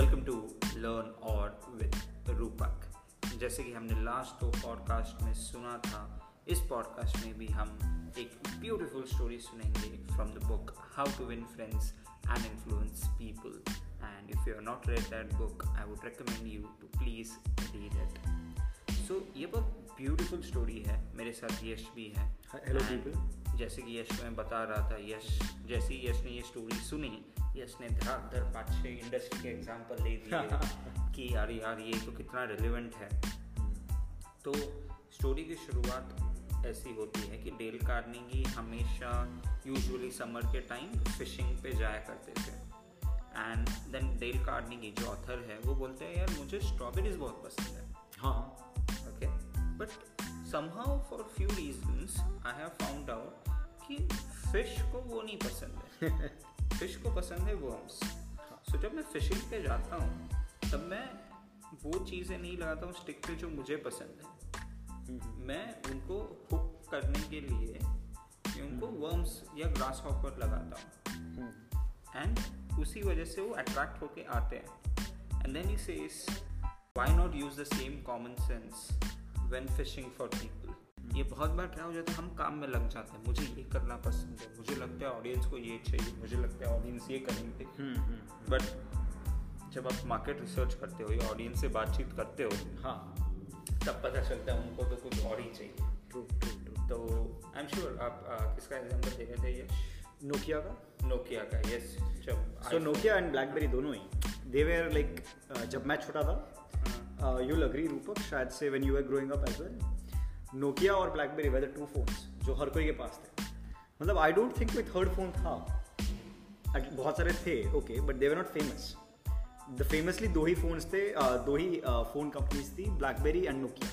Welcome to learn और with रूपक जैसे कि हमने लास्ट दो पॉडकास्ट में सुना था इस पॉडकास्ट में भी हम एक ब्यूटीफुल स्टोरी सुनेंगे from the book how to win friends and influence people and if you are not read that book I would recommend you to please read it so ये बहुत ब्यूटीफुल स्टोरी है मेरे साथ यश भी है। Hello people जैसे कि यश मैं बता रहा था यश जैसे ही यश ने ये स्टोरी सुनी यश ने पाँच छः इंडस्ट्री के एग्ज़ाम्पल ले दिए कि यार यार ये तो कितना रिलेवेंट है। तो स्टोरी की शुरुआत ऐसी होती है कि डेल कार्नेगी हमेशा यूजुअली समर के टाइम फिशिंग पे जाया करते थे। एंड देन डेल कार्नेगी जो ऑथर है वो बोलते हैं यार मुझे स्ट्रॉबेरीज बहुत पसंद है। हाँ। Okay but somehow for few reasons I have found out कि फ़िश को वो नहीं पसंद है। फ़िश को पसंद है वर्म्स सो जब मैं फिशिंग पे जाता हूँ तब मैं वो चीज़ें नहीं लगाता हूँ स्टिक पे जो मुझे पसंद है। मैं उनको हुक करने के लिए मैं उनको वर्म्स या ग्रास हॉपर लगाता हूँ। एंड उसी वजह से वो अट्रैक्ट होके आते हैं। And then he says why not use the same common sense when fishing for people ये बहुत बार क्या हो जाता है हम काम में लग जाते हैं। मुझे ये करना पसंद है। मुझे लगता है ऑडियंस को ये चाहिए मुझे लगता है ऑडियंस ये करेंगे। बट जब आप मार्केट रिसर्च करते हो या ऑडियंस से बातचीत करते हो हाँ। तब पता चलता है उनको तो कुछ और ही चाहिए। ट्रू ट्रू ट्रू तो आई एम श्योर आप आ, किसका एग्ज़ाम्पल दे रहे थे यश? नोकिया का? नोकिया का यस जब सो नोकिया एंड ब्लैकबेरी दोनों ही। दे वेयर लाइक जब मैं छोटा था यू लग रही रूपक शायद से when you were growing up as well Nokia और BlackBerry were the two phones जो हर कोई के पास थे। मतलब आई डोंट थिंक कोई थर्ड फ़ोन था। बहुत सारे थे okay but they were not famous the famously दो ही फोन्स थे दो ही फ़ोन कंपनीज़ थी ब्लैकबेरी एंड नोकिया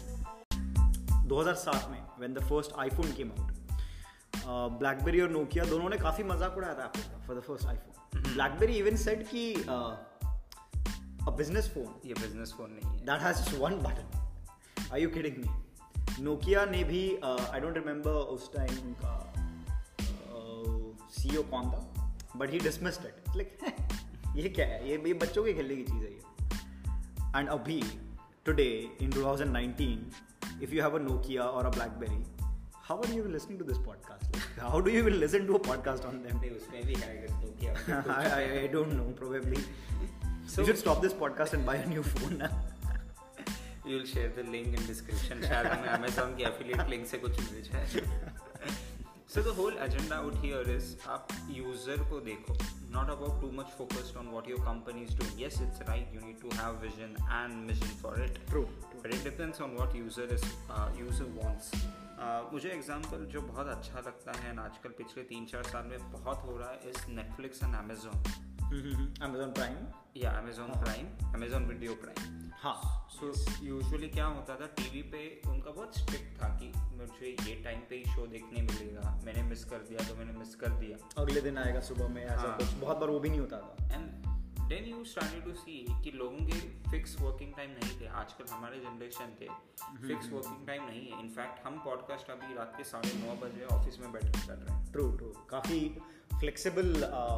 2007 में when the first iPhone came out BlackBerry और नोकिया दोनों ने काफ़ी मज़ाक उड़ाया था एप्पल का for the first iPhone BlackBerry even said कि अ बिज़नेस फ़ोन ये बिज़नेस फ़ोन नहीं है। That has just one button are you kidding me? Nokia ने भी आई डोंट रिमेंबर उस टाइम उनका सी ओ कौन था बट ही डिसमिस्ड लाइक ये क्या है? ये ये बच्चों के खेलने की चीज़ है ये। एंड अभी today in 2019 if you have a Nokia और a BlackBerry how are you listening to this podcast how do you will listen to a podcast on them day उसमें भी है Nokia I don't know probably so you should stop this podcast and buy a new phone ना? You will share the link in description शायद हमें Amazon की affiliate link से कुछ मिल जाए so the whole agenda out here is आप user को देखो। Not about too much focused on what your company is doing yes it's right you need to have vision and mission for it True, but it depends on what user is user wants मुझे example जो बहुत अच्छा लगता है आजकल पिछले तीन चार साल में बहुत हो रहा है is Netflix and Amazon Amazon Prime? या Amazon prime Amazon video prime हाँ। सो यूजुअली क्या होता था टीवी पे उनका बहुत स्ट्रिक्ट था कि मुझे ये टाइम पे ही शो देखने मिलेगा। मैंने मिस कर दिया तो मैंने मिस कर दिया। अगले दिन आएगा सुबह में ऐसा हाँ। कुछ। बहुत बार वो भी नहीं होता था। And then you started to see कि लोगों के फिक्स वर्किंग टाइम नहीं थे। आजकल हमारे जनरेशन थे। फिक्स वर्किंग टाइम नहीं है। इनफैक्ट हम पॉडकास्ट अभी रात के साढ़े नौ बजे ऑफ़िस में बैठ कर रहे हैं। ट्रू ट्रू काफ़ी फ्लेक्सिबल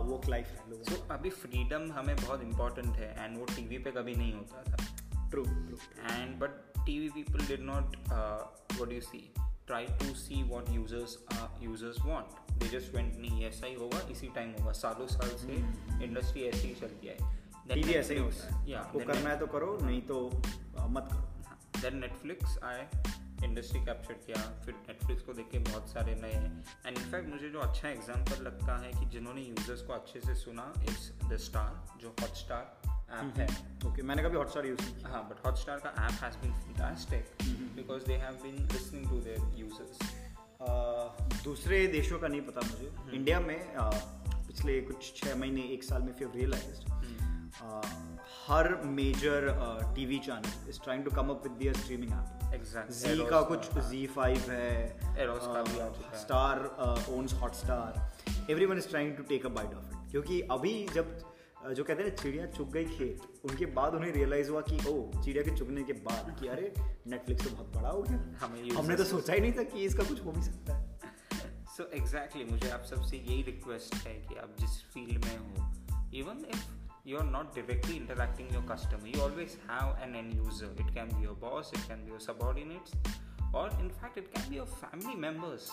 वर्क लाइफ है लोगों सो अभी फ्रीडम हमें बहुत इंपॉर्टेंट है एंड वो टीवी पे कभी नहीं होता था। True true and but tv people did not uh, what do you see? Try to see what users uh, users want. They नहीं ऐसा ही होगा इसी टाइम होगा। सालों साल से इंडस्ट्री ऐसे ही चलती है। टीवी ऐसे ही होता है। या आपको करना है तो करो नहीं तो uh, मत करो। देन नेटफ्लिक्स आए। इंडस्ट्री कैप्चर किया फिर नेटफ्लिक्स को देख के बहुत सारे नए हैं। एंड इनफैक्ट मुझे जो अच्छा एग्ज़ाम्पल लगता है कि जिन्होंने यूज़र्स को अच्छे से सुना इट्स द स्टार जो हॉट स्टार ऐप है। ओके मैंने कभी हॉटस्टार यूज़ किया। हाँ but Hotstar का app has been fantastic because they have been listening to their users. Uh, दूसरे देशों का नहीं पता मुझे। इंडिया में uh, पिछले कुछ छः महीने एक साल में फिर realise her major TV channel is trying to come up with their streaming app. Zee का कुछ। जी फाइव है Star owns Hotstar everyone is trying to take a bite of it क्योंकि अभी जब uh, जो कहते हैं चिड़िया चुग गई खेत उनके बाद उन्हें रियलाइज़ हुआ कि ओ चिड़िया के चुगने के बाद कि अरे नेटफ्लिक्स तो बहुत बड़ा हो गया। हमें हमने तो सोचा ही नहीं था कि इसका कुछ हो भी सकता है। सो So एग्जैक्टली exactly मुझे आप सबसे यही रिक्वेस्ट है कि आप जिस फ़ील्ड में हो even if you're not directly interacting with your customer you always have an end user it can be your boss it can be your subordinates or in fact it can be your family members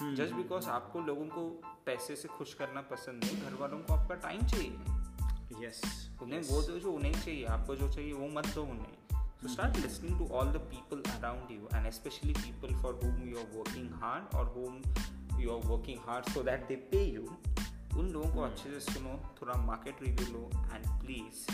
just Hmm. Because आपको लोगों को पैसे से खुश करना पसंद है घर वालों को आपका टाइम चाहिए yes उन्हें वो दो जो उन्हें चाहिए आपको जो चाहिए वो मत दो उन्हें so start listening to all the people around you and especially people for whom you are working hard or whom you are working hard so that they pay you उन लोगों को अच्छे से सुनो थोड़ा मार्केट रिव्यू लो and please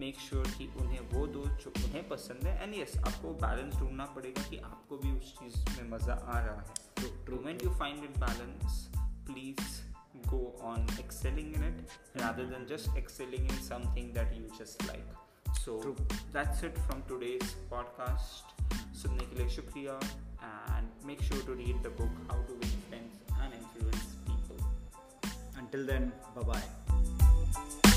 make sure कि उन्हें वो दो जो उन्हें पसंद है एंड यस आपको बैलेंस ढूंढना पड़ेगा कि आपको भी उस चीज़ में मज़ा आ रहा है true, when you find it balance please go on excelling in it rather than just excelling in something that you just like so True. that's it from today's podcast सुनने के लिए शुक्रिया and make sure to read the book how to win friends and influence people until then bye bye